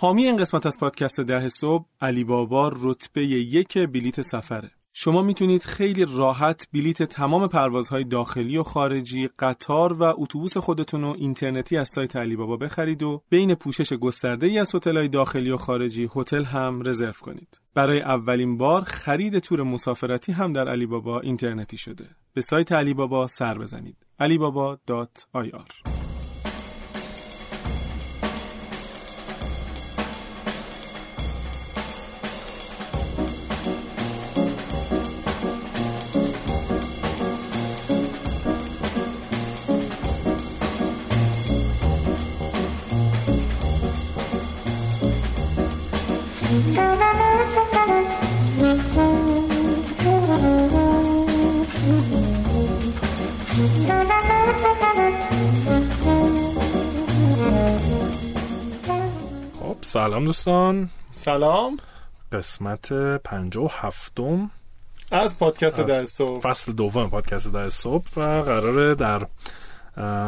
حامی این قسمت از پادکست ده صبح علی بابا رتبه یک بلیت سفره شما می‌تونید خیلی راحت بلیت تمام پروازهای داخلی و خارجی، قطار و اتوبوس خودتون رو اینترنتی از سایت علی بابا بخرید و بین پوشش گسترده ای از هتل‌های داخلی و خارجی هتل هم رزرو کنید. برای اولین بار خرید تور مسافرتی هم در علی بابا اینترنتی شده. به سایت علی بابا سر بزنید. alibaba.ir سلام دوستان. سلام. قسمت پنجا و هفتم از پادکست در صبح. فصل دوم پادکست در صبح و قراره در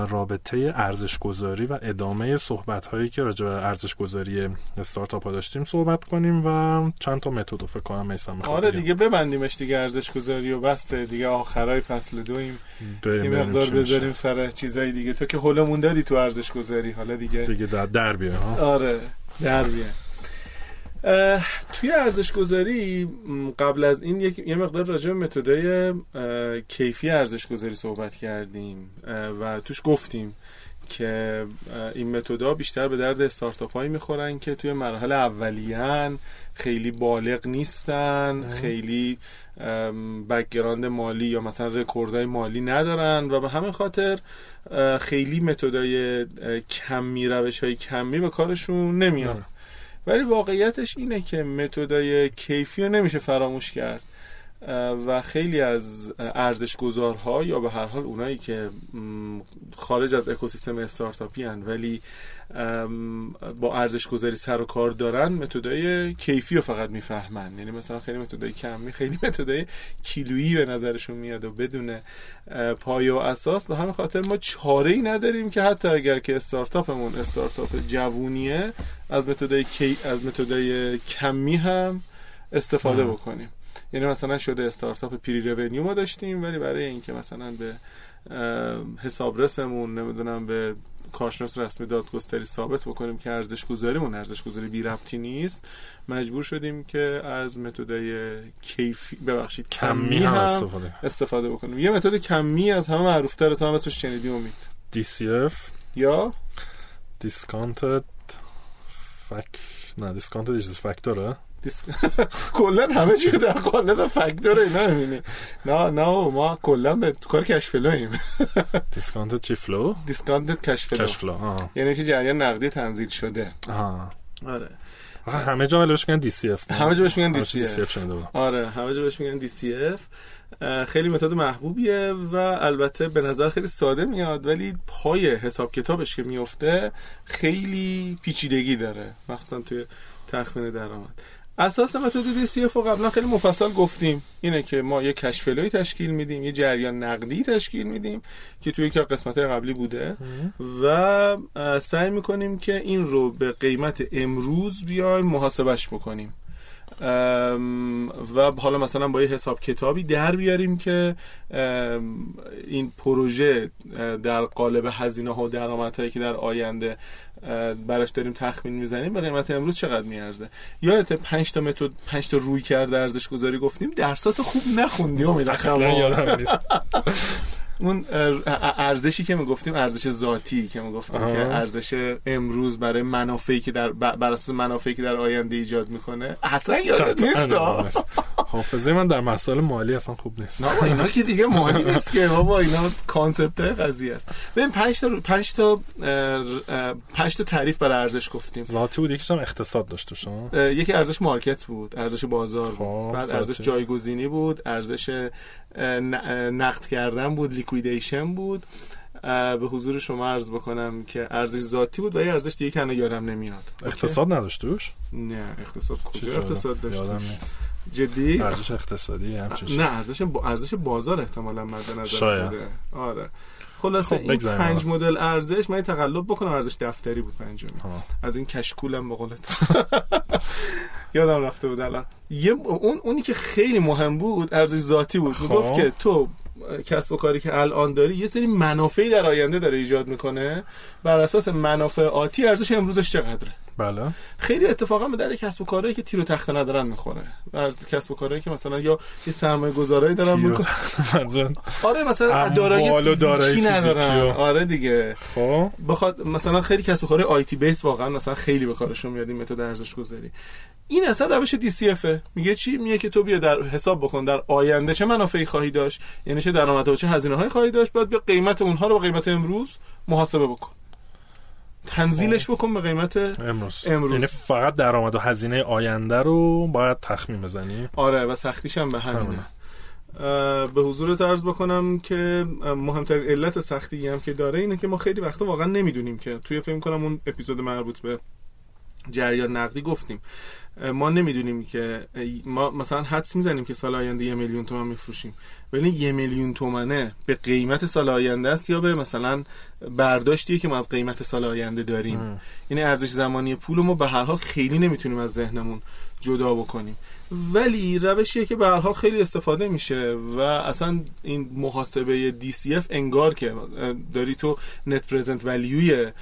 رابطه ارزش گذاری و ادامه صحبت هایی که راجع به ارزش گذاری استارتاپ ها داشتیم صحبت کنیم و چند تا متد فکر کنم میسم آره دیگه ببندیمش دیگه ارزش گذاری و بس دیگه آخرای فصل دویم این مقدار بذاریم سر چیزای دیگه. تو که هولمون دادی تو ارزش گذاری حالا دیگه دیگه در, در ها؟ آره در توی ارزش گذاری قبل از این یک یه مقدار راجع به متدای کیفی ارزش گذاری صحبت کردیم و توش گفتیم که این متدا بیشتر به درد استارتاپ هایی می‌خورن که توی مراحل اولیان خیلی بالغ نیستن خیلی background مالی یا مثلا رکوردهای مالی ندارن و به همین خاطر خیلی متدای کمی روش های کمی به کارشون نمیان. ولی واقعیتش اینه که متدای کیفی رو نمیشه فراموش کرد. و خیلی از ارزش گذارها یا به هر حال اونایی که خارج از اکوسیستم استارتاپی هن ولی با ارزش گذاری سر و کار دارن متدای کیفی رو فقط می‌فهمن. یعنی مثلا خیلی متدای کمی خیلی متدای کیلویی به نظرشون میاد و بدون پایه و اساس. به همین خاطر ما چاره ای نداریم که حتی اگر که استارتاپمون استارتاپ جوونیه از متدای کی از متدای کمی هم استفاده بکنیم. یعنی مثلا شده استارتاپ پری رونیو ما داشتیم ولی برای اینکه مثلا به حسابرسمون نمی‌دونم به کارشناس رسمی دادگستری ثابت بکنیم که ارزش گذاریمون ارزش گذاری بی ربطی نیست مجبور شدیم که از متدای کیفی ببخشید کمی, هم استفاده. استفاده بکنیم. یه متد کمی از همه معروفتر تو هم اسمش شنیدی امید. DCF یا؟ Discounted فک نه discounted is factor کلا همه چی در قالب فاکتور اینا می‌بینی. نه نه ما کلا به کار cash flow یم discount چی flow discount cash flow cash flow یعنی چه جریان نقدی تنزیل شده. آره. همه جا بهش میگن DCF همه جا بهش میگن DCF آره همه جا بهش میگن DCF خیلی متد محبوبیه و البته به نظر خیلی ساده میاد ولی پای حساب کتابش که میفته خیلی پیچیدگی داره مخصوصا توی تخمین درآمد. اساس متد DCF رو قبلا خیلی مفصل گفتیم. اینه که ما یه cash flow ی تشکیل میدیم یه جریان نقدی تشکیل میدیم که توی که قسمت قبلی بوده. و سعی می‌کنیم که این رو به قیمت امروز بیایم محاسبش بکنیم. و حالا مثلا با یه حساب کتابی در بیاریم که این پروژه در قالب هزینه ها و درآمدهایی که در آینده براش داریم تخمین می‌زنیم به قیمت امروز چقدر میارزه؟ یادت 5 تا متد 5 تا روی کرده ارزش گذاری گفتیم درسات خوب نخوندی امید. اصلا یادم نیست. اون ارزشی که می‌گفتیم ارزش ذاتی که می‌گفتیم که ارزش امروز برای منافعی که در بر اساس منافعی که در آینده ایجاد می‌کنه اصلا یادت نیست؟ حافظه من در مسائل مالی اصلا خوب نیست. نه اینا که دیگه مالی نیست که بابا اینا concept قضیه است. ببین 5 تا 5 تا 5 تا تعریف برای ارزش گفتیم. ذاتی بود یکیش هم اقتصاد داشت شما یکی ارزش market بود ارزش بازار بود. خب، بعد ارزش جایگزینی بود ارزش نقد کردن بود لیکویدیشن بود. به حضور شما عرض بکنم که ارزش ذاتی بود و یه ارزش دیگه کنه یادم نمیاد. اقتصاد نداشت توش؟ نه اقتصاد کجا اقتصاد داشت یادم نیست. جدی؟ ارزش اقتصادی همچین نه ارزش ارزش بازار احتمالاً مد نظر شاید. بوده آره. خلاصه خب، این پنج. مدل ارزش من تقلب بکنم ارزش دفتری بود پنجمی. از این کشکولم به قولت یادم رفته بود الان. یه اون اونی که خیلی مهم بود ارزش ذاتی بود. خب. می‌گفت که تو کسب و کاری که الان داری یه سری منافعی در آینده داره ایجاد می‌کنه. بر اساس منافع آتی ارزش امروزش چقدره؟ بله. خیلی اتفاقا به در کسب و کارهایی که تیر و تخته ندارن می‌خوره. از کسب و کارهایی که مثلا یا یه سرمایه گذارایی دارن و می‌کنن. آره مثلا دارایی و فیزیکی ندارن. و- آره دیگه. خب. بخواد مثلا خیلی کسب و کار آیتی بیس واقعا مثلا خیلی به کارشون میاد این متد ارزش گذاری این اصلا روش دی سی افه میگه چی؟ میگه که تو بیا در حساب بکن. در آینده چه منافعی خواهی داشت؟ یعنی چه درآمد و چه هزینه هایی خواهی داشت؟ بعد بیا قیمت اونها رو با قیمت امروز محاسبه بکن. تنزیلش بکن به قیمت امروز امروز. یعنی فقط درآمد و هزینه آینده رو باید تخمین بزنی آره و سختیش هم به همینه. اه، به حضور عرض بکنم که مهمترین علت سختی هم که داره اینه که ما خیلی وقتا واقعا نمی‌دونیم که توی فکر کنم اون اپیزود مربوط به جریان نقدی گفتیم. ما نمی‌دونیم که ما مثلا حدس می‌زنیم که سال آینده یه میلیون تومن میفروشیم. ولی یه میلیون تومنه به قیمت سال آینده است یا به مثلا برداشتیه که ما از قیمت سال آینده داریم؟ ام. یعنی ارزش زمانی پول ما به هر حال خیلی نمی‌تونیم از ذهنمون جدا بکنیم. ولی روشیه که به هر حال خیلی استفاده میشه و اصلا این محاسبه DCF انگار که داری تو نت پرزنت ولیوی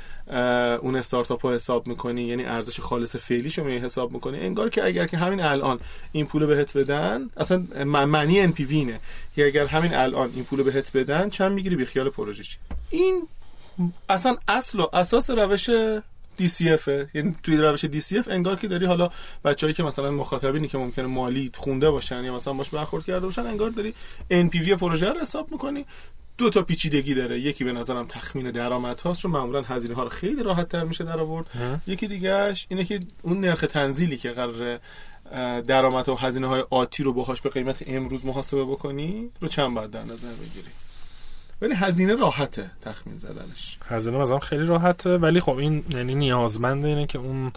اون استارتاپ رو حساب می‌کنی یعنی ارزش خالص فعلی شما حساب می‌کنی. انگار که اگر که همین الان این پول رو بهت بدن اصلا معنی NPV اینه. که اگر همین الان این پول رو بهت بدن چند می‌گیری؟ بی خیال پروژه چی؟ این اصلا اصل و اساس روش DCF یعنی توی روش DCF انگار که داری حالا بچه‌ای که مثلا مخاطبینی که ممکنه مالی خونده باشن یا مثلا باش برخورد کرده باشن انگار داری NPV پروژه رو حساب می‌کنی. دو تا پیچیدگی داره. یکی به نظرم تخمین درآمد هاست چون معمولا هزینه ها رو خیلی راحت تر میشه در آورد. یکی دیگهش اینه که اون نرخ تنزیلی که قرار درآمد و هزینه های آتی رو باهاش به قیمت امروز محاسبه بکنی رو چند باید در نظر بگیری. ولی هزینه راحته تخمین زدنش. هزینه مثلا خیلی راحته. ولی خب این یعنی نیازمند اینه که اون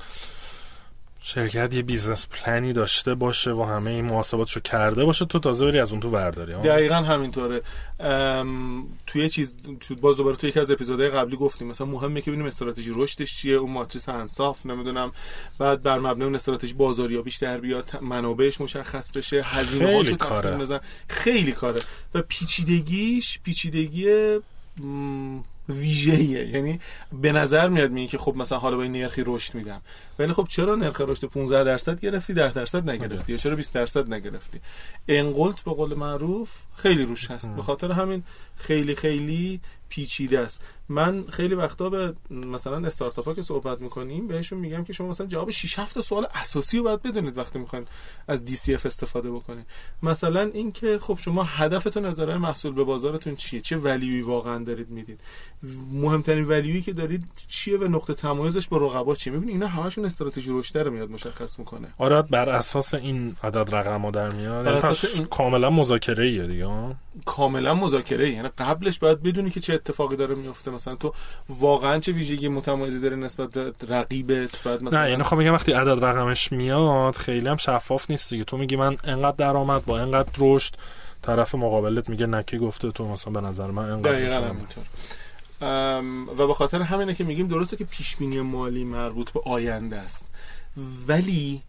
شرکت یه business plan ی داشته باشه و همه این محاسباتشو کرده باشه تو تازه بری از اون تو ورداری ها؟ دقیقا همینطوره ام، توی چیز تو باز دوباره توی یکی از اپیزودهای قبلی گفتیم مثلا مهمه که ببینیم استراتژی رشدش چیه اون ماتریس انصاف نمی‌دونم بعد بر مبنای اون استراتژی بازاریابیش در بیاد منابعش مشخص بشه هزینه هاشو. تخمین بزن خیلی کاره و پیچیدگیش پیچیدگی ویژه‌ایه. یعنی به نظر میاد میگه که خب مثلا حالا با این نرخی رشد میدم. ولی خب چرا نرخ رشد 15 درصد گرفتی 10 درصد نگرفتی؟ یا چرا 20 درصد نگرفتی؟ انقلت به قول معروف خیلی روش هست. به خاطر همین خیلی خیلی پیچیده است. من خیلی وقتا به مثلا استارتاپ ها که صحبت می‌کنیم بهشون میگم که شما مثلا جواب 6 7 سوال اساسی رو باید بدونید وقتی می‌خواین از DCF استفاده بکنید. مثلا اینکه خب شما هدفتون از ارائه محصول به بازارتون چیه؟ چه ولیوی واقعا دارید می‌دید؟ مهمترین ولیویی که دارید چیه و نقطه تمایزش با رقبا چیه؟ می‌بینید اینا همشون استراتژی رشد رو میاد مشخص می‌کنه. آره بر اساس این عدد رقم در میاد بر یعنی اساس این- کاملا مذاکره ایه دیگه؟ کاملا مذاکره ای. یعنی قبلش باید بدونی که چه اتفاقی داره میفته مثلا تو واقعا چه ویژگی متمایزی داره نسبت به رقیبت؟ بعد مثلا نه یعنی خب میگم وقتی عدد رقمش میاد خیلی هم شفاف نیست دیگه. تو میگی من انقدر درآمد با انقدر رشد طرف مقابلت میگه نکی گفته تو مثلا به نظر من انقدر و به خاطر همینه که میگیم درسته که پیش بینی مالی مربوط به آینده است. ولی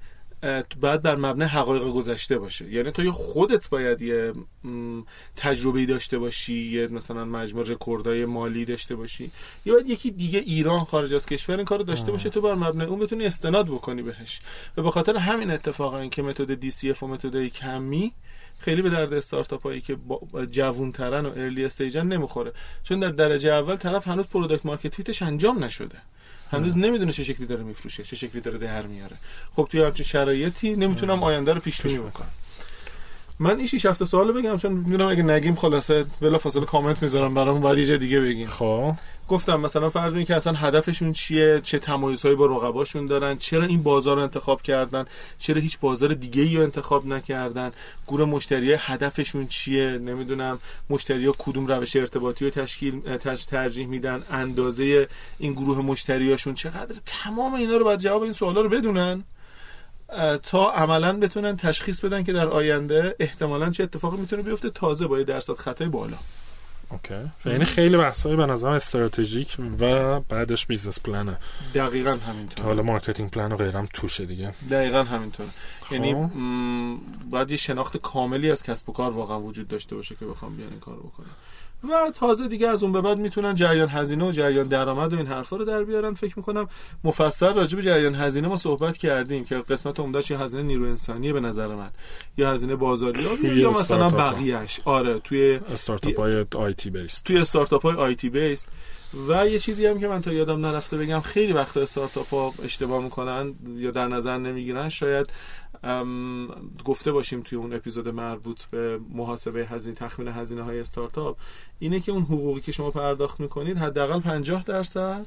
باید بر مبنای حقایق گذشته باشه. یعنی تو خودت باید یه تجربه داشته باشی یه مثلا مجموع رکوردهای مالی داشته باشی. یا باید یکی دیگه ایران خارج از کشور این کارو داشته باشه تو بر مبنای اون بتونی استناد بکنی بهش. و به خاطر همین اتفاقا این که متد DCF و متدهای کمی خیلی به درد استارتاپ هایی که با- جوونترن و early stage ن نمی‌خوره. چون در درجه اول طرف هنوز product market fit ش انجام نشده. هنوز نمی‌دونه چه شکلی داره میفروشه چه شکلی داره در میاره. خب توی همچین شرایطی نمی‌تونم آینده رو پیش بینی بکنم. من این 6 7 سوالو بگم چون می‌دونم اگه نگیم خلاصه بلا فاصله کامنت می‌ذارم برامون بعد یه دیگه بگین خب. گفتم مثلا فرض کنید که اصلا هدفشون چیه؟ چه تمایزهایی با رقباشون دارن؟ چرا این بازار رو انتخاب کردن؟ چرا هیچ بازار دیگه ای رو انتخاب نکردن؟ گروه مشتری هدفشون چیه؟ نمی‌دونم. مشتری ها کدوم روش ارتباطی رو تشکیل ترجیح میدن؟ اندازه این گروه مشتریاشون چقدر تمام اینا رو باید جواب این سوالا رو بدونن؟ تا عملا بتونن تشخیص بدن که در آینده احتمالا چه اتفاقی می‌تونه بیفته؟ تازه با درصد خطای بالا. okay. یعنی خیلی بحثای به نظرم استراتژیک و بعدش business plan ه دقیقا که همینطور حالا marketing plan و غیرم توشه دیگه. دقیقا همینطور یعنی خب. باید یه شناخت کاملی از کسب و کار واقعا وجود داشته باشه که بخوام بیان این کار بکنن و تازه دیگه از اون به بعد می‌تونن جریان هزینه و جریان درآمد و این حرفا رو در بیارن. فکر می‌کنم مفصل راجع به جریان هزینه ما صحبت کردیم که قسمت عمدهش یه هزینه نیرو انسانیه به نظر من. یا هزینه بازاریابی یا مثلا. بقیهش آره توی استارتاپ های آیتی بیس توی استارتاپ های آیتی بیس و یه چیزی هم که من تا یادم نرفته بگم خیلی وقتا استارتاپ ها اشتباه می‌کنن یا در نظر نمی‌گیرن. شاید گفته باشیم توی اون اپیزود مربوط به محاسبه هزینه تخمین هزینه های استارتاپ اینه که اون حقوقی که شما پرداخت می‌کنید حداقل 50 درصد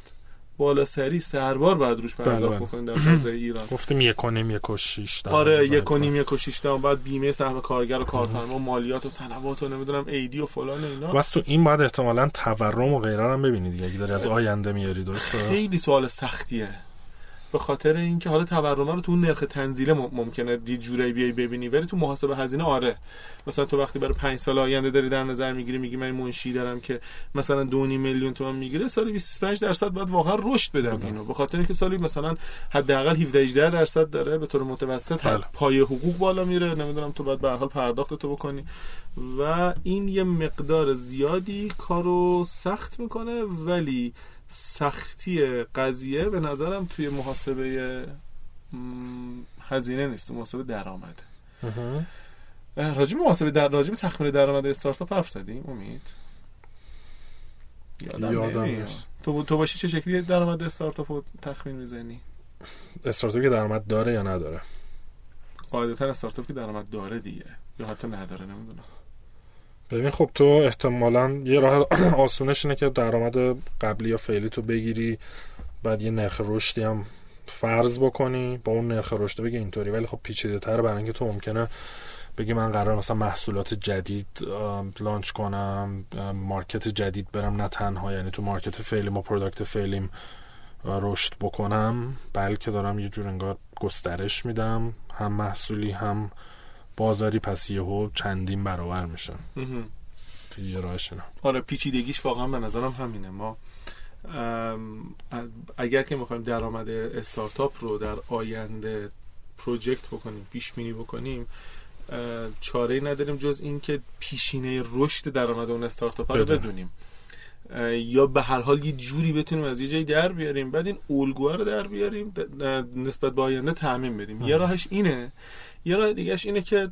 بالا سری سربار باید روش بله، پرداخت بله. بکنید در فضای ایران. گفتیم یک و نیم یک و شیش آره یک و. نیم یک و شیش بعد بیمه سهم کارگر و کارفرما و مالیات و صنوات و نمی‌دونم ایدی و فلان و اینا. بس تو این باید احتمالا تورم و غیره رو هم ببینید دیگه. اگه داری از آینده میاری درسته؟ خیلی سوال سختیه. به خاطر اینکه حالا تورمه رو تو اون نرخ تنزیله مم- ممکنه یه جورایی بیای ببینی ولی تو محاسبه هزینه آره مثلا تو وقتی برای پنج سال آینده داری در نظر می‌گیری میگی من منشی دارم که مثلا دو نیم میلیون تومان می‌گیره سالی 25 درصد باید واقعا رشد بدم. اینو به خاطر اینکه سالی مثلا حداقل 17 18 درصد داره به طور متوسط بله. پای حقوق بالا میره نمی‌دونم تو باید به هر حال پرداخت تو بکنی و این یه مقدار زیادی کارو سخت می‌کنه ولی سختی قضیه به نظرم توی محاسبه هزینه نیست تو محاسبه درآمد. راجب محاسبه در راجب تخمین درآمد استارتاپ حرف زدیم امید یادم. نیست. تو تو باشی چه شکلی درآمد استارتاپ رو تخمین می‌زنی استارتاپی که درآمد داره یا نداره قاعدتا استارتاپ که درآمد داره دیگه یا حتی نداره نمی‌دونم ببین خب تو احتمالا یه راه آسونش اینه که درآمد قبلی یا فعلی تو بگیری بعد یه نرخ رشدی هم فرض بکنی با اون نرخ رشد بگی اینطوری. ولی خب پیچیده تر برای اینکه تو ممکنه بگی من قرار مثلا محصولات جدید launch کنم market جدید برم نه تنها. یعنی تو market فعلیم و product فعلیم رشد بکنم. بلکه دارم یه جور انگار گسترش میدم. هم محصولی هم بازاری پس یهو چندین برابر میشه. یه آره پیچیدگیش واقعا به نظرم همینه ما اگر که می‌خوایم درآمد استارتاپ رو در آینده پروژکت بکنیم پیش بینی بکنیم چاره ای نداریم جز این که پیشینه رشد درآمد اون استارتاپ رو بدونیم. یا به هر حال یه جوری بتونیم از یه جایی در بیاریم. بعد این الگوها رو در بیاریم نسبت به آینده تعمین بدیم. یه راهش اینه. یه راه دیگهش اینه که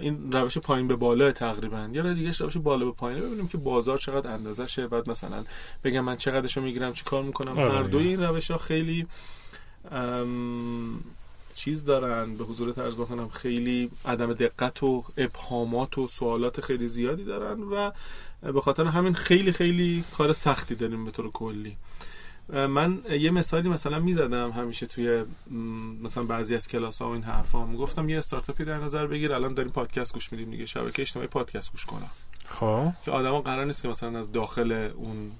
این روش پایین به بالا تقریبا. یه راه دیگهش روش بالا به پایینه ببینیم که بازار چقدر اندازه شه. بعد مثلا بگم من چقدرشو می‌گیرم چی کار می‌کنم. آره. هر دوی این روش ها خیلی ام، چیز دارن. به حضور ارز بکنم خیلی عدم دقت و ابهامات و سوالات خیلی زیادی دارن و به خاطر همین خیلی خیلی کار سختی داریم به طور کلی. من یه مثالی مثلا می‌زدم همیشه توی مثلا بعضی از کلاس ها و این حرفا. گفتم یه استارتاپی در نظر بگیر الان داریم پادکست گوش میدیم دیگه. شبکه اجتماعی پادکست گوش کنم خب. که آدما قرار نیست که مثلا از داخل اون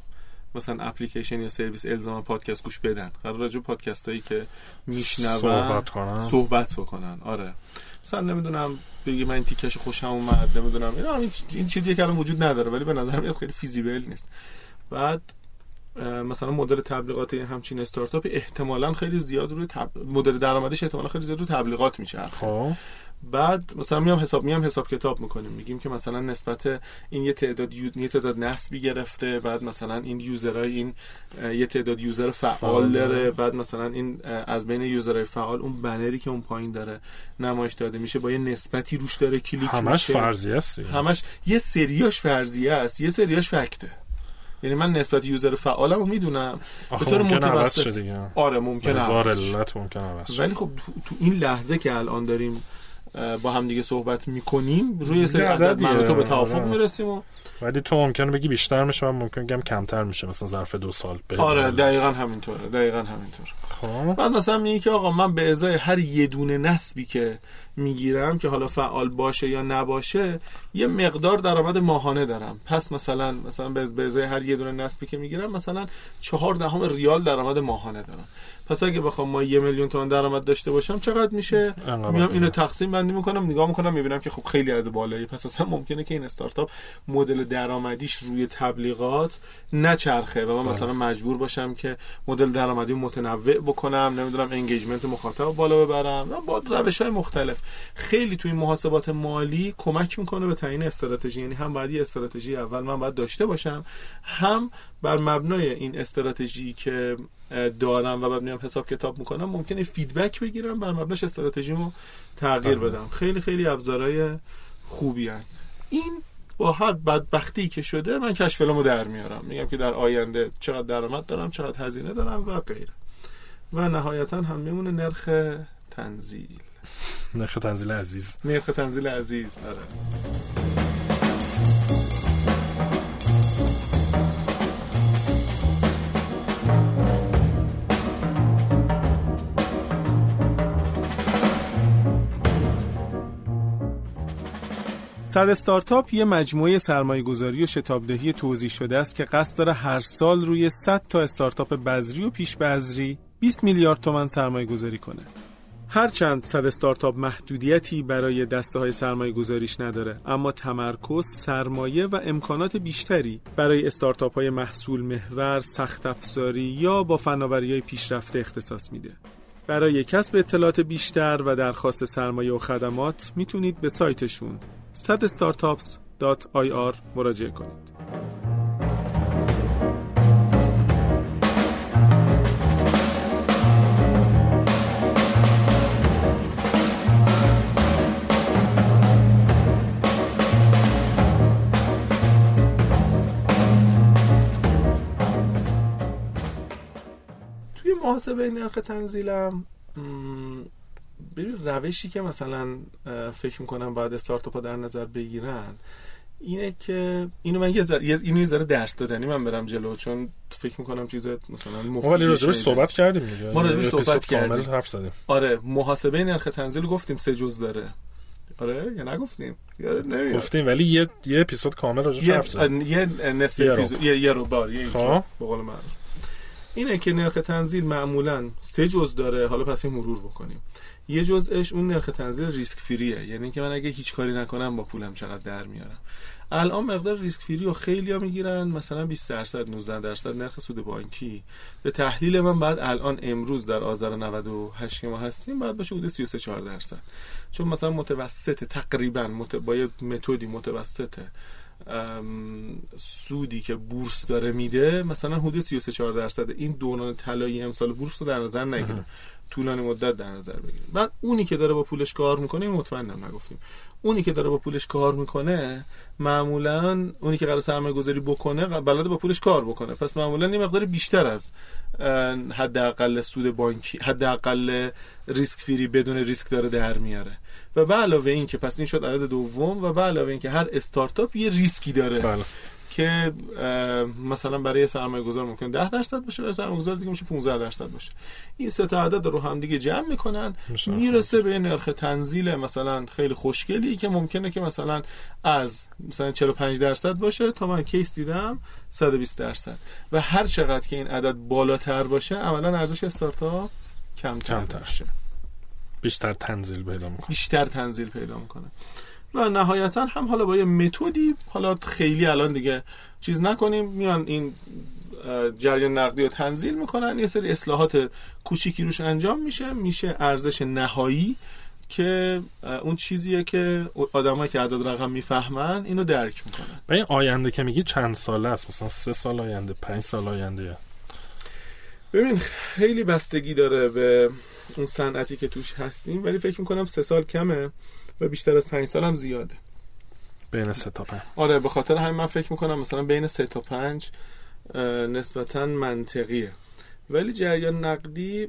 مثلا اپلیکیشن یا سرویس الزاما پادکست گوش بدن. قرار راجع پادکست هایی که میشنون صحبت کنم صحبت بکنن. آره. مثلا نمی‌دونم بگی من این تیکش خوشم اومد نمی‌دونم. این, این چیزی که الان وجود نداره ولی به نظر میاد خیلی فیزیبل نیست. بعد مثلا مدل تبلیغات همچین استارتاپ احتمالا خیلی زیاد روی تب... مدل درآمدش احتمالا خیلی زیاد روی تبلیغات میچرخه. خب. بعد مثلا میام حساب میام حساب کتاب می‌کنیم میگیم که مثلا نسبت این یه تعداد. یه تعداد نسبی گرفته بعد مثلا این user های این یه تعداد user فعال فعال داره. بعد مثلا این از بین user های فعال اون بنری که اون پایین داره نمایش داده میشه با یه نسبتی روش داره کلیک همش میشه فرضی هستی همش یه سریاش فرضیه است یه سریاش fact ه یعنی من نسبت یوزر فعالم رو می‌دونم به طور ممکن متوسط. شه دیگه آره ممکنه هزار عوض. علت ممکن. ولی خب تو, تو این لحظه که الان داریم با هم دیگه صحبت می‌کنیم روی سری عدد تو به توافق آره. می‌رسیم و ولی تو ممکنه بگی بیشتر میشه و ممکن بگم کمتر میشه. مثلا ظرف دو سال به آره. دقیقا همینطوره دقیقا همینطور خب. بعد مثلا میگه که آقا من به ازای هر یه دونه نسبی که می‌گیرم که حالا فعال باشه یا نباشه یه مقدار درآمد ماهانه دارم. پس مثلا مثلا به ازای هر یه دونه نسبی که می‌گیرم مثلا چهار دهم ریال درآمد ماهانه دارم. پس اگه بخوام ما یه میلیون تومان درآمد داشته باشم چقدر میشه؟ میام. اینو تقسیم بندی می‌کنم نگاه می‌کنم می‌بینم که خب خیلی عدد بالایی. پس اصلا ممکنه که این استارتاپ مدل درآمدیش روی تبلیغات نچرخه و من مثلا مجبور باشم که مدل درآمدی متنوع بکنم نمی‌دونم انگیجمنت مخاطب بالا ببرم. با روش های مختلف. خیلی توی محاسبات مالی کمک می‌کنه به تعیین استراتژی. یعنی هم باید یه استراتژی اول من باید داشته باشم هم بر مبنای این استراتژی که دارم و میام حساب کتاب می‌کنم ممکنه فیدبک بگیرم بر مبناش استراتژیمو تغییر بله. بدم. خیلی خیلی ابزارهای خوبی هن. این با هر بدبختی که شده من کشف فیلمو در میارم. میگم که در آینده چقدر درآمد دارم چقدر هزینه دارم و غیره. و نهایتا هم میمونه نرخ تنزیل. نرخ تنزیل عزیز. نرخ تنزیل عزیز آره. صد استارتاپ یه مجموعه سرمایه گذاری و شتابدهی توضیح شده است که قصد داره هر سال روی 100 تا استارتاپ بذری و پیش بذری 20 میلیارد تومن سرمایه گذاری کنه. هرچند صد استارتاپ محدودیتی برای دسته های سرمایه گذاریش نداره اما تمرکز سرمایه و امکانات بیشتری برای استارتاپ های محصول محور سخت افزاری یا با فناوری های پیشرفته اختصاص میده برای کسب اطلاعات بیشتر و درخواست سرمایه و خدمات می‌تونید به سایتشون sadstartups.ir مراجعه کنید. محاسبه نرخ تنزیلم ببین روشی که مثلا فکر می‌کنم باید استارتاپ در نظر بگیرن اینه که اینو من یه ذره اینو یه ذره درس دادنی من برم جلو چون فکر می‌کنم چیز مثلا مفید ولی راجبش صحبت کردیم دیگه. ما راجبش صحبت کردیم. حرف زدیم. آره محاسبه نرخ تنزیل گفتیم سه جز داره. آره یا نگفتیم؟ گفتیم ولی یه یه اپیزود کامل راجبش حرف زدیم. یه نصف اپیزود یه یه رو بار یه خب. به قول معروف. اینه که نرخ تنزیل معمولا سه جز داره حالا پس این مرور بکنیم. یه جزءش اون نرخ تنزیل ریسک فریه یعنی که من اگه هیچ کاری نکنم با پولم چقدر در میارم. الان مقدار ریسک فری رو خیلی ها می‌گیرن. مثلا 20 درصد 19 درصد نرخ سود بانکی. به تحلیل من بعد الان امروز در آذر 98 که ما هستیم بعد باشه حدود 33 4 درصد. چون مثلا متوسط تقریبا مت... با یه متدی متوسط سودی که بورس داره میده مثلا حدود 33 4 درصد. این دوران طلایی امسال بورس رو در نظر نگیریم طولانی مدت در نظر بگیریم. بعد اونی که داره با پولش کار می‌کنه مطمئنم نگفتیم. اونی که داره با پولش کار می‌کنه معمولا اونی که قرار سرمایه گذاری بکنه بلده با پولش کار بکنه. پس معمولا این مقدار بیشتر از حداقل سود بانکی حداقل risk free بدون ریسک داره در میاره. و به علاوه این که پس این شد عدد دوم و به علاوه این که هر استارتاپ یه ریسکی داره. بله. که مثلا برای سرمایه گذار ممکن 10 درصد باشه برای سرمایه گذار دیگه میشه 15 درصد باشه. این سه تا عدد رو هم دیگه جمع می‌کنن می‌رسه به نرخ تنزیل مثلا خیلی خوشگلی که ممکنه که مثلا از مثلا 45 درصد باشه تا من کیس دیدم 120 درصد. و هر چقدر که این عدد بالاتر باشه عملا ارزش استارتاپ کمتر, کمتر. باشه بیشتر تنزیل پیدا می‌کنه. بیشتر تنزیل پیدا می‌کنه. و نهایتا هم حالا با یه متدی حالا خیلی الان دیگه چیز نکنیم. میان این جریان نقدی رو تنزیل می‌کنن. یه سری اصلاحات کوچیکی روش انجام میشه. میشه ارزش نهایی که اون چیزیه که آدمایی که اعداد رقم می‌فهمن اینو درک می‌کنن. به این آینده که میگی چند ساله است؟ مثلا سه سال آینده پنج سال آینده ببین خیلی بستگی داره به اون صنعتی که توش هستیم ولی فکر می‌کنم سه سال کمه. و بیشتر از پنج سال هم زیاده. بین سه تا پنج. آره به خاطر همین من فکر می‌کنم مثلا بین سه تا پنج نسبتا منطقیه. ولی جریان نقدی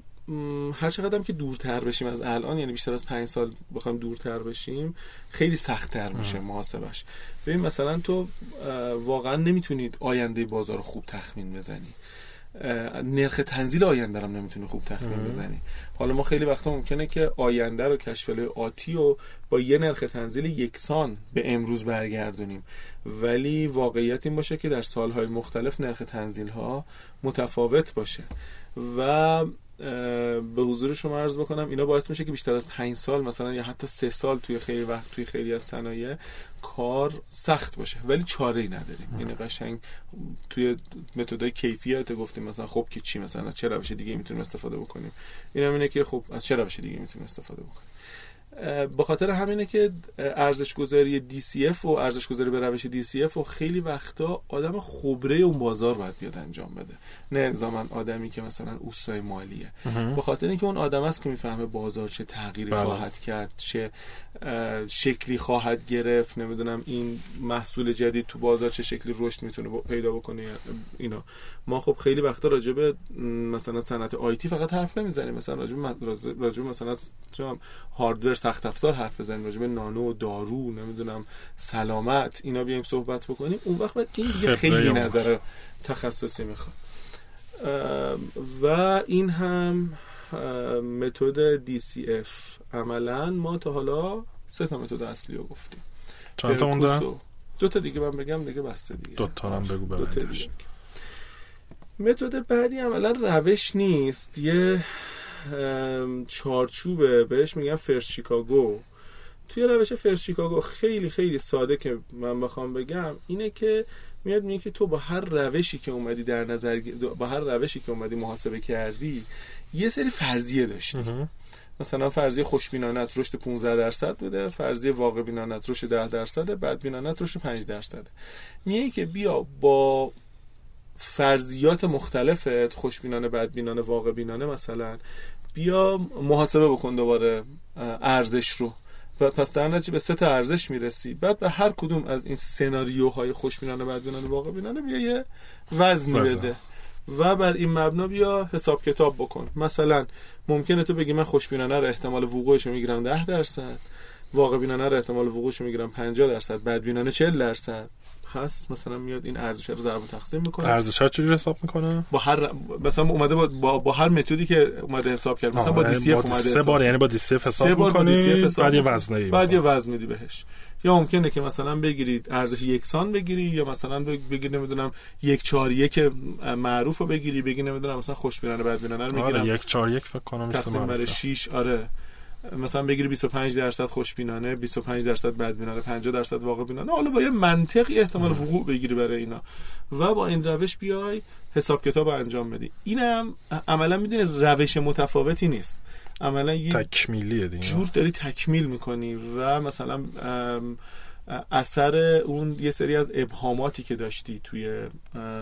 هر چقدر که دورتر بشیم از الان یعنی بیشتر از پنج سال بخوایم دورتر بشیم خیلی سختتر میشه محاسبش. ببین مثلا تو واقعا نمی‌تونید آینده بازار خوب تخمین بزنی. نرخ تنزیل آینده رو نمی‌تونی خوب تخمین بزنی. حالا ما خیلی وقتا ممکنه که آینده رو کشف آتی رو با یه نرخ تنزیل یکسان به امروز برگردونیم. ولی واقعیت این باشه که در سالهای مختلف نرخ تنزیل ها متفاوت باشه. و به حضور شما عرض بکنم اینا باعث میشه که بیشتر از پنج سال مثلا یا حتی سه سال توی خیلی وقت توی خیلی از صنایع کار سخت باشه. ولی چاره ای نداریم یعنی قشنگ توی متدای کیفیت گفتیم مثلا خب که چی مثلا چه روش دیگه می‌تونیم استفاده بکنیم. این اینه که خب از چه روش دیگه می‌تونیم استفاده بکنیم. به خاطر همینه که ارزش گذاری DCF و ارزش گذاری به روش DCF و خیلی وقتا آدم خبره اون بازار باید بیاد انجام بده. نه الزاما آدمی که مثلا اوستای مالیه. به خاطر اینکه اون آدم است که می‌فهمه بازار چه تغییری بله. خواهد کرد چه شکلی خواهد گرفت نمی‌دونم این محصول جدید تو بازار چه شکلی رشد می‌تونه پیدا بکنه اینا. ما خب خیلی وقتا راجع به مثلا صنعت آیتی فقط حرف نمی‌زنیم. مثلا راجع به مثلا هاردور سخت افزار حرف بزنیم راجع به نانو دارو نمی‌دونم سلامت اینا بیایم صحبت بکنیم. اون وقت باید این دیگه خیلی نظر تخصصی می‌خواد. و این هم متد DCF عملا ما تا حالا سه تا متد اصلی رو گفتیم. چند تا؟ دو تا دیگه من بگم دیگه بسته دیگه. دو تا هم بگو متد بعدی عملا روش نیست. یه چارچوبه. بهش میگن فرست شیکاگو. توی روش فرست شیکاگو خیلی خیلی ساده که من بخوام بگم اینه که میاد میگه که تو با هر روشی که اومدی در نظر با هر روشی که اومدی محاسبه کردی یه سری فرضیه داشتی. مثلا فرضیه خوشبینانت رشد 15 درصد بوده فرضیه واقع بینانت رشد 10 درصد بعد بینانت رشد 5 درصد میگه که بیا با فرضیات مختلفت خوشبینانه بدبینانه واقع بینانه مثلا بیا محاسبه بکن دوباره ارزش رو. و پس در نتیجه به سه تا ارزش می‌رسی. بعد به هر کدوم از این سناریوهای خوشبینانه بدبینانه واقع بینانه بیا یه وزنی بده. و بر این مبنا بیا حساب کتاب بکن. مثلا ممکنه تو بگی من خوشبینانه رو احتمال وقوعش می‌گیرم 10 درصد. واقع بینانه رو احتمال وقوعش می‌گیرم 50 درصد. بدبینانه 40 درصد. هست مثلا میاد این ارزش رو ضرب تقسیم می‌کنه. ارزش ها چجوری حساب می‌کنه؟ با هر مثلا اومده با, با, با هر متدی که اومده حساب کرد مثلا با دی سی اف اومده سه بار یعنی با دی سی اف حساب می‌کنی بعد یه وزنه بعد یه وزن میدی بهش. یا ممکنه که مثلا بگیرید ارزش یکسان بگیری یا مثلا بگیر نمی‌دونم یک چهار یک معروف رو بگیری بگی نمی‌دونم مثلا خوشبینانه بدبینانه رو می‌گیرم. آره یک چهار یک فکر کنم تقسیم بر 6 آره. مثلا بگیری 25 درصد خوشبینانه 25 درصد بدبینانه 50 درصد واقع بینانه. حالا با یه منطقی احتمال وقوع بگیری برای اینا. و با این روش بیای حساب کتاب انجام بدی. اینم عملا می‌دونی روش متفاوتی نیست. عملا یه تکمیلیه دیگه. جور داری تکمیل می‌کنی و مثلا اثر اون یه سری از ابهاماتی که داشتی توی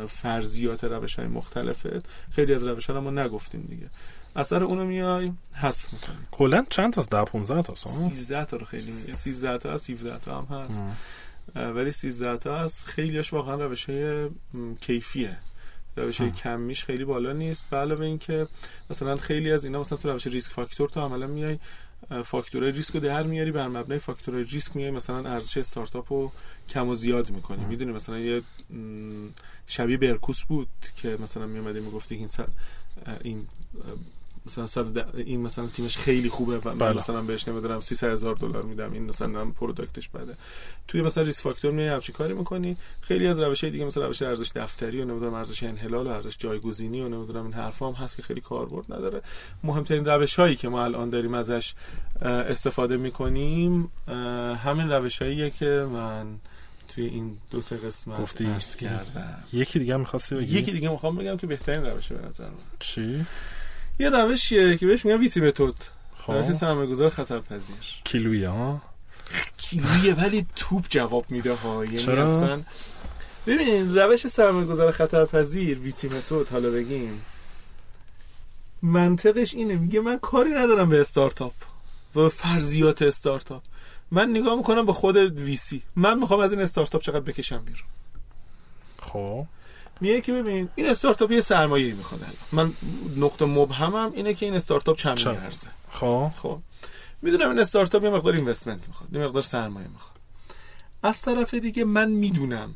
فرضیات روش های مختلفت خیلی از روش ها ما نگفتیم دیگه. اثر اونو میای حذف می‌کنی. کلا چند تا از 10 15 تا 13 تا رو خیلی میگه. 13 تا از 17 تا هم هست. ولی 13 تا از خیلیش واقعا روش های کیفیه. روش های کمیش خیلی بالا نیست. به علاوه اینکه مثلا خیلی از اینا مثلا تو روش ریسک فاکتور تو عملا میای فاکتورهای ریسک رو در میاری بر مبنای فاکتورهای ریسک میای مثلا ارزش استارتاپ رو کم و زیاد می‌کنی. می‌دونی مثلا یه شبیه Berkus بود که مثلا میومدی می‌گفتی این این مثلا سال این مثلا تیمش خیلی خوبه و بله. مثلا بهش نمی‌دونم 300 هزار دلار میدم. این مثلا product ش بده. توی مثلا risk factor میای همچی کاری می‌کنی. خیلی از روش دیگه مثلا روش ارزش دفتری و نمی‌دونم ارزش انحلال و ارزش جایگزینی و نمی‌دونم این حرفا هم هست که خیلی کاربرد نداره. مهمترین روش هایی که ما الان داریم ازش استفاده می‌کنیم همین روش که من توی این دو سه قسمت گفتی. کردم. یکی دیگه می‌خواستی بگی؟ یکی دیگه می‌خوام بگم که بهترین روشه به نظر من. چی؟ یه روشیه که بهش میگن ویسی متد. خب. روش سرمایه‌گذار خطرپذیر. کیلویه ها؟ کیلویه ولی توپ جواب میده ها. یعنی چرا؟ اصلا ببین روش سرمایه‌گذار خطرپذیر ویسی متد حالا بگیم. منطقش اینه میگه من کاری ندارم به استارتاپ. و فرضیات استارتاپ. من نگاه می‌کنم به خود ویسی. من می‌خوام از این استارتاپ چقدر بکشم بیرون. خب. میگه که ببین این استارتاپ یه سرمایه می‌خواد من نقطه مبهمم اینه که این استارتاپ چند میارزه خب. خب. می‌دونم این استارتاپ یه مقدار اینوستمنت می‌خواد یه مقدار سرمایه می‌خواد. از طرف دیگه من می‌دونم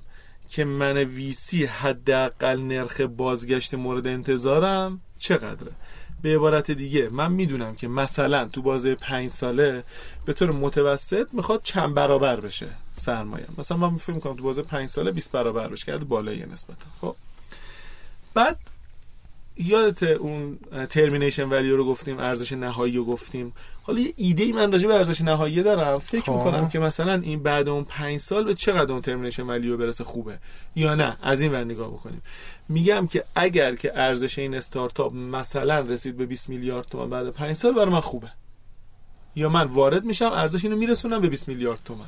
که من ویسی حداقل نرخ بازگشت مورد انتظارم چقدره. به عبارت دیگه من می‌دونم که مثلا تو بازه پنج ساله به طور متوسط می‌خواد چند برابر بشه. سرمایه. مثلا من فکر می‌کنم تو بازه پنج ساله 20 برابر بشه کرده بالایی نسبتا. خب. بعد یادت اون termination value رو گفتیم ارزش نهایی رو گفتیم. حالا یه ایده ای من راجع به ارزش نهایی دارم. فکر خب. می‌کنم که مثلا این بعد اون پنج سال به چقدر اون termination value برسه خوبه یا نه؟ از این ور نگاه بکنیم. میگم که اگر که ارزش این استارتاپ مثلا رسید به 20 میلیارد تومان بعد پنج سال برای من خوبه. یا من وارد میشم ارزش اینو میرسونم به 20 میلیارد تومان.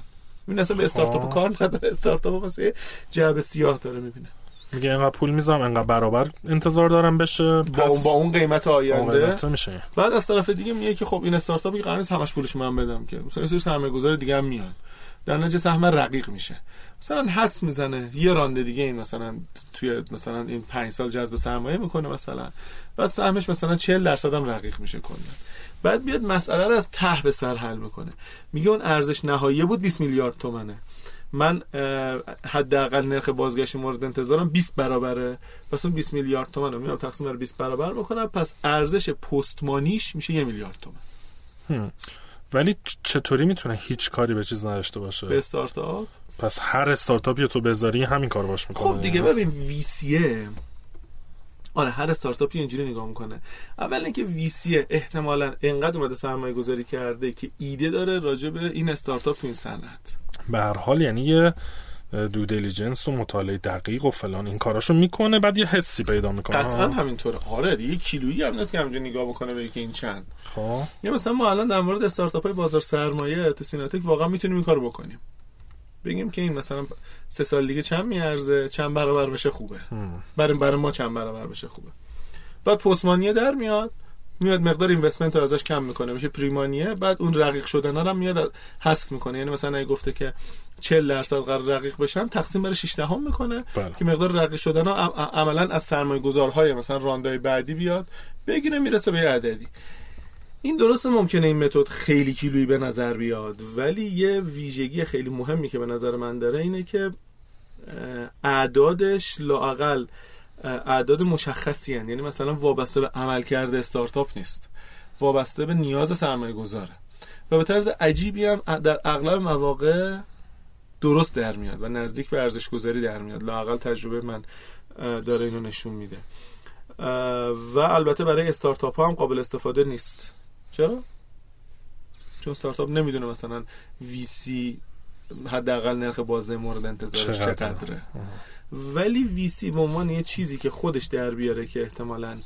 این اصلا به استارتاپ خب. کار نداره. استارتاپ واسه جعب سیاه داره می‌بینه. میگه اینقدر پول می‌ذارم اینقدر برابر انتظار دارم بشه. با اون با اون قیمت آینده میشه. بعد از طرف دیگه میگه که خب این استارتاپی قرار نیست همش پولش من بدم که. مثلا سری سرمایه‌گذار دیگه هم میاد در نتیجه سهم رقیق میشه. مثلا حدس می‌زنه. یه رانده دیگه این مثلا توی مثلا این 5 سال جذب سرمایه می‌کنه مثلا. بعد سهمش مثلا 40 درصد هم رقیق میشه کلا. بعد بیاد مسئله رو از ته به سر حل می‌کنه میگه اون ارزش نهایی بود 20 میلیارد تومنه. من حداقل نرخ بازگشت مورد انتظارم 20 برابره. پس اون 20 میلیارد تومن رو میام تقسیم بر 20 برابر بکنم. پس ارزش پستمانیش میشه یه میلیارد تومن. هم. ولی چطوری می‌تونه هیچ کاری به چیز نداشته باشه؟ به استارتاپ؟ پس هر استارتاپی تو بذاری همین کار باش می‌کنه خب دیگه ببین VC ه آره هر استارتاپی اینجوری نگاه می‌کنه. اول اینکه VC ه احتمالا انقدر اومده سرمایه گذاری کرده که ایده داره راجع به این استارتاپ تو این صنعت. به هر حال یعنی یه due diligence و مطالعه دقیق و فلان این کاراشو می‌کنه بعد یه حسی پیدا می‌کنه. قطعا همینطوره. آره دیگه کیلویی هم نیست که همینجوری نگاه بکنه به این چند. خب. یا مثلا ما الان در مورد استارتاپ های بازار سرمایه تو سیناتک واقعا می‌تونیم این کارو بکنیم. بگیم که این مثلا سه سال دیگه چند میارزه؟ چند برابر بشه خوبه. برای برای ما چند برابر بشه خوبه. بعد پستمانیه در میاد. میاد مقدار اینوستمنت رو ازش کم می‌کنه. میشه پریمانیه. بعد اون رقیق شدن رو هم میاد حذف می‌کنه. یعنی مثلا اگه گفته که 40 درصد قرار رقیق بشن تقسیم بر 6 دهم می‌کنه بله. که مقدار رقیق شدن ها عم- عملا از سرمایه گذارهای مثلا راندای بعدی بیاد بگیره می‌رسه به یه عددی این درست ممکنه این متد خیلی کیلویی به نظر بیاد ولی یه ویژگی خیلی مهمی که به نظر من داره اینه که اعدادش لاقل اعداد مشخصی هن. یعنی مثلا وابسته به عملکرد استارتاپ نیست. وابسته به نیاز سرمایه گذاره و به طرز عجیبی هم در اغلب مواقع درست در میاد و نزدیک به ارزش گذاری در میاد. لاقل تجربه من داره اینو نشون میده. و البته برای استارتاپ ها هم قابل استفاده نیست. چرا؟ چون استارتاپ نمی‌دونه مثلا وی سی حداقل نرخ بازده مورد انتظارش چقدره. چقدره ولی وی سی به عنوان یه چیزی که خودش در بیاره که احتمالا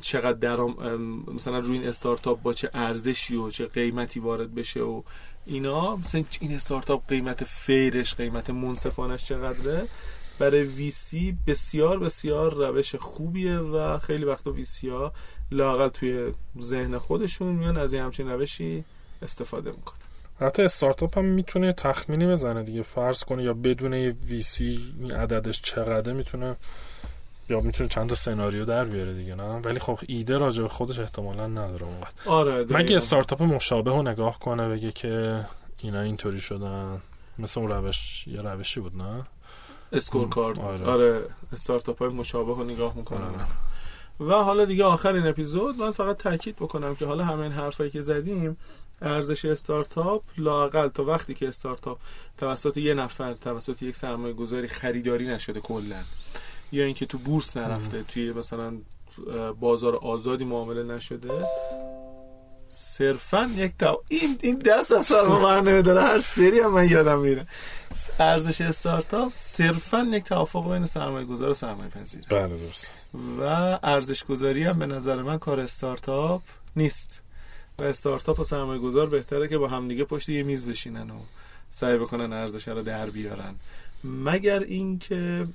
چقدر درام ام، مثلا روی این استارتاپ با چه ارزشی و چه قیمتی وارد بشه و اینا مثلا این استارتاپ قیمت فیرش قیمت منصفانش چقدره برای وی سی بسیار بسیار روش خوبیه و خیلی وقتا وی سی ها لاقل توی ذهن خودشون میان از این همچین روشی استفاده می‌کنه حتی استارتاپ هم می‌تونه تخمینی بزنه دیگه. فرض کنه یا بدون یه ویسی این عددش چقدره می‌تونه یا می‌تونه چند تا سناریو در بیاره دیگه نه؟ ولی خب ایده راجع به خودش احتمالا نداره اونقدر. آره مگه. استارتاپ مشابه رو نگاه کنه بگه که اینا اینطوری شدن. مثل اون روش یه روشی بود نه؟ اسکور کارد آره. آره, استارتاپ های مشابه رو نگاه می‌کنن. آره. و حالا دیگه آخرین اپیزود. من فقط تاکید بکنم که حالا همه این حرفایی که زدیم ارزش استارتاپ لاقل تا وقتی که استارتاپ توسط یه نفر توسط یک سرمایه گذاری خریداری نشده کلا یا اینکه تو بورس نرفته توی مثلا بازار آزادی معامله نشده صرفا یک تا... این این دست از سر برنامه داره هر سری هم من یادم میره. ارزش استارتاپ صرفا یک توافق بین سرمایه گذار و سرمایه پذیره بله درست و ارزش گذاری هم به نظر من کار استارتاپ نیست و استارتاپ و سرمایه گذار بهتره که با همدیگه پشت یه میز بشینن و سعی بکنن ارزش رو در بیارن مگر اینکه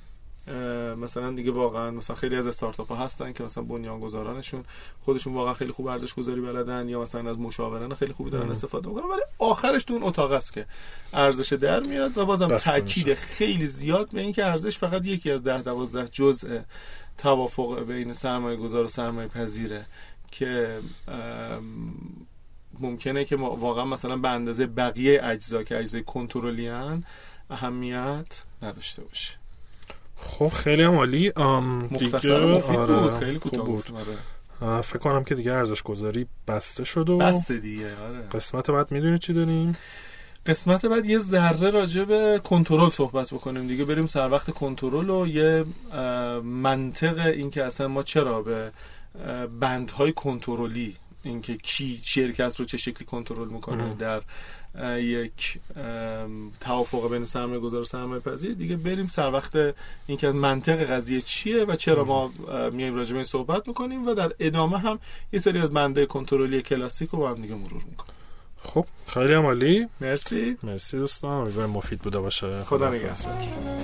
مثلا دیگه واقعا مثلا خیلی از استارتاپ ها هستن که مثلا بنیانگذارانشون خودشون واقعا خیلی خوب ارزش گذاری بلدن یا مثلا از مشاوران خیلی خوبی دارن. استفاده می‌کنن ولی آخرش تو اون اتاق است که ارزش در میاد و بازم تاکید. خیلی زیاد به اینکه ارزش فقط یکی از ده دوازده جزء توافق بین سرمایه گذار و سرمایه پذیره که ممکنه که ما واقعا مثلا به اندازه بقیه اجزا که اجزای کنترلی هن اهمیت نداشته باشه. خب خیلی هم عالی. مختصر مفید آره، بود خیلی کوتاه بود. بود. آره. فکر کنم که دیگه ارزش گذاری بسته شد و بس دیگه آره. قسمت بعد می‌دونی چی داریم؟ قسمت بعد یه ذره راجع به کنترل صحبت بکنیم دیگه. بریم سر وقت کنترل و یه منطق اینکه اصلا ما چرا به بندهای کنترلی اینکه کی شرکت رو چه شکلی کنترل می‌کنه در یک توافق بین سرمایه گذار و سرمایه پذیر دیگه بریم سر وقت اینکه منطق قضیه چیه و چرا ما میایم راجع به صحبت می‌کنیم و در ادامه هم یه سری از بنده کنترلی کلاسیک رو با هم دیگه مرور می‌کنیم. خب خیلی عالی. مرسی. مرسی دوستان. امیدوارم مفید بوده باشه. خدا نگهدار.